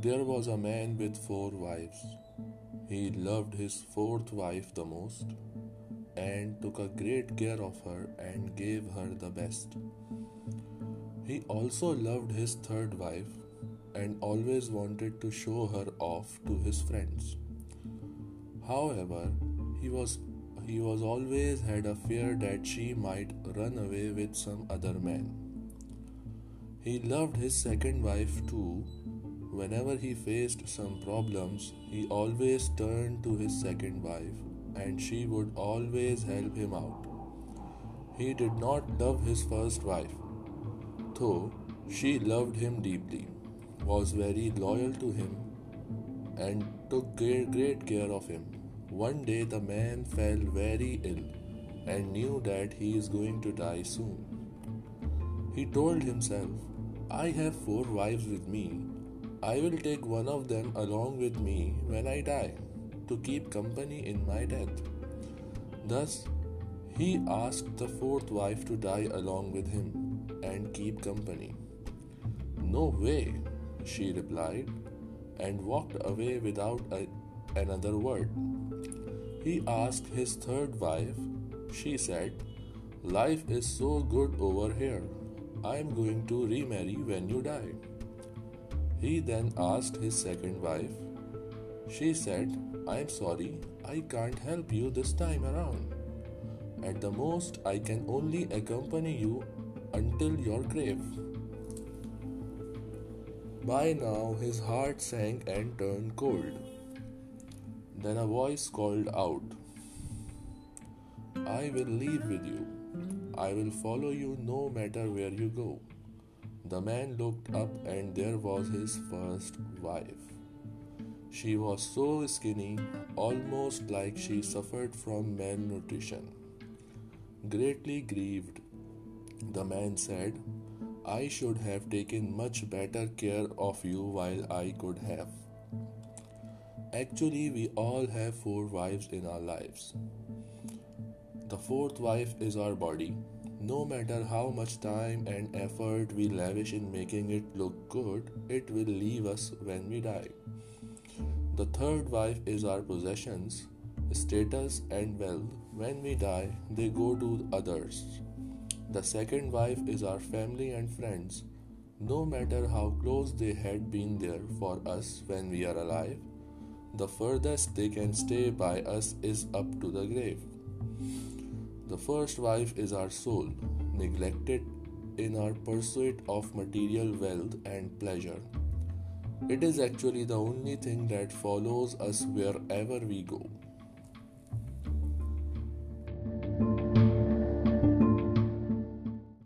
There was a man with 4 wives. He loved his 4th wife the most and took a great care of her and gave her the best. He also loved his 3rd wife and always wanted to show her off to his friends. However, he always had a fear that she might run away with some other man. He loved his 2nd wife too, Whenever he faced some problems, he always turned to his second wife, and she would always help him out. He did not love his first wife, though she loved him deeply, was very loyal to him, and took great care of him. One day the man fell very ill and knew that he is going to die soon. He told himself, "I have 4 wives with me I will take one of them along with me when I die, to keep company in my death." Thus, he asked the fourth wife to die along with him and keep company. "No way," she replied, and walked away without another word. He asked his third wife. She said, "Life is so good over here. I am going to remarry when you die." He then asked his second wife. She said, "I'm sorry, I can't help you this time around. At the most, I can only accompany you until your grave." By now, his heart sank and turned cold. Then a voice called out, "I will leave with you. I will follow you no matter where you go." The man looked up, and there was his first wife. She was so skinny, almost like she suffered from malnutrition. Greatly grieved, the man said, "I should have taken much better care of you while I could have. Actually, we all have 4 wives in our lives. The 4th wife is our body. No matter how much time and effort we lavish in making it look good, it will leave us when we die. The third wife is our possessions, status and wealth. When we die, they go to others. The second wife is our family and friends. No matter how close they had been there for us when we are alive, the furthest they can stay by us is up to the grave. The first wife is our soul, neglected in our pursuit of material wealth and pleasure. It is actually the only thing that follows us wherever we go.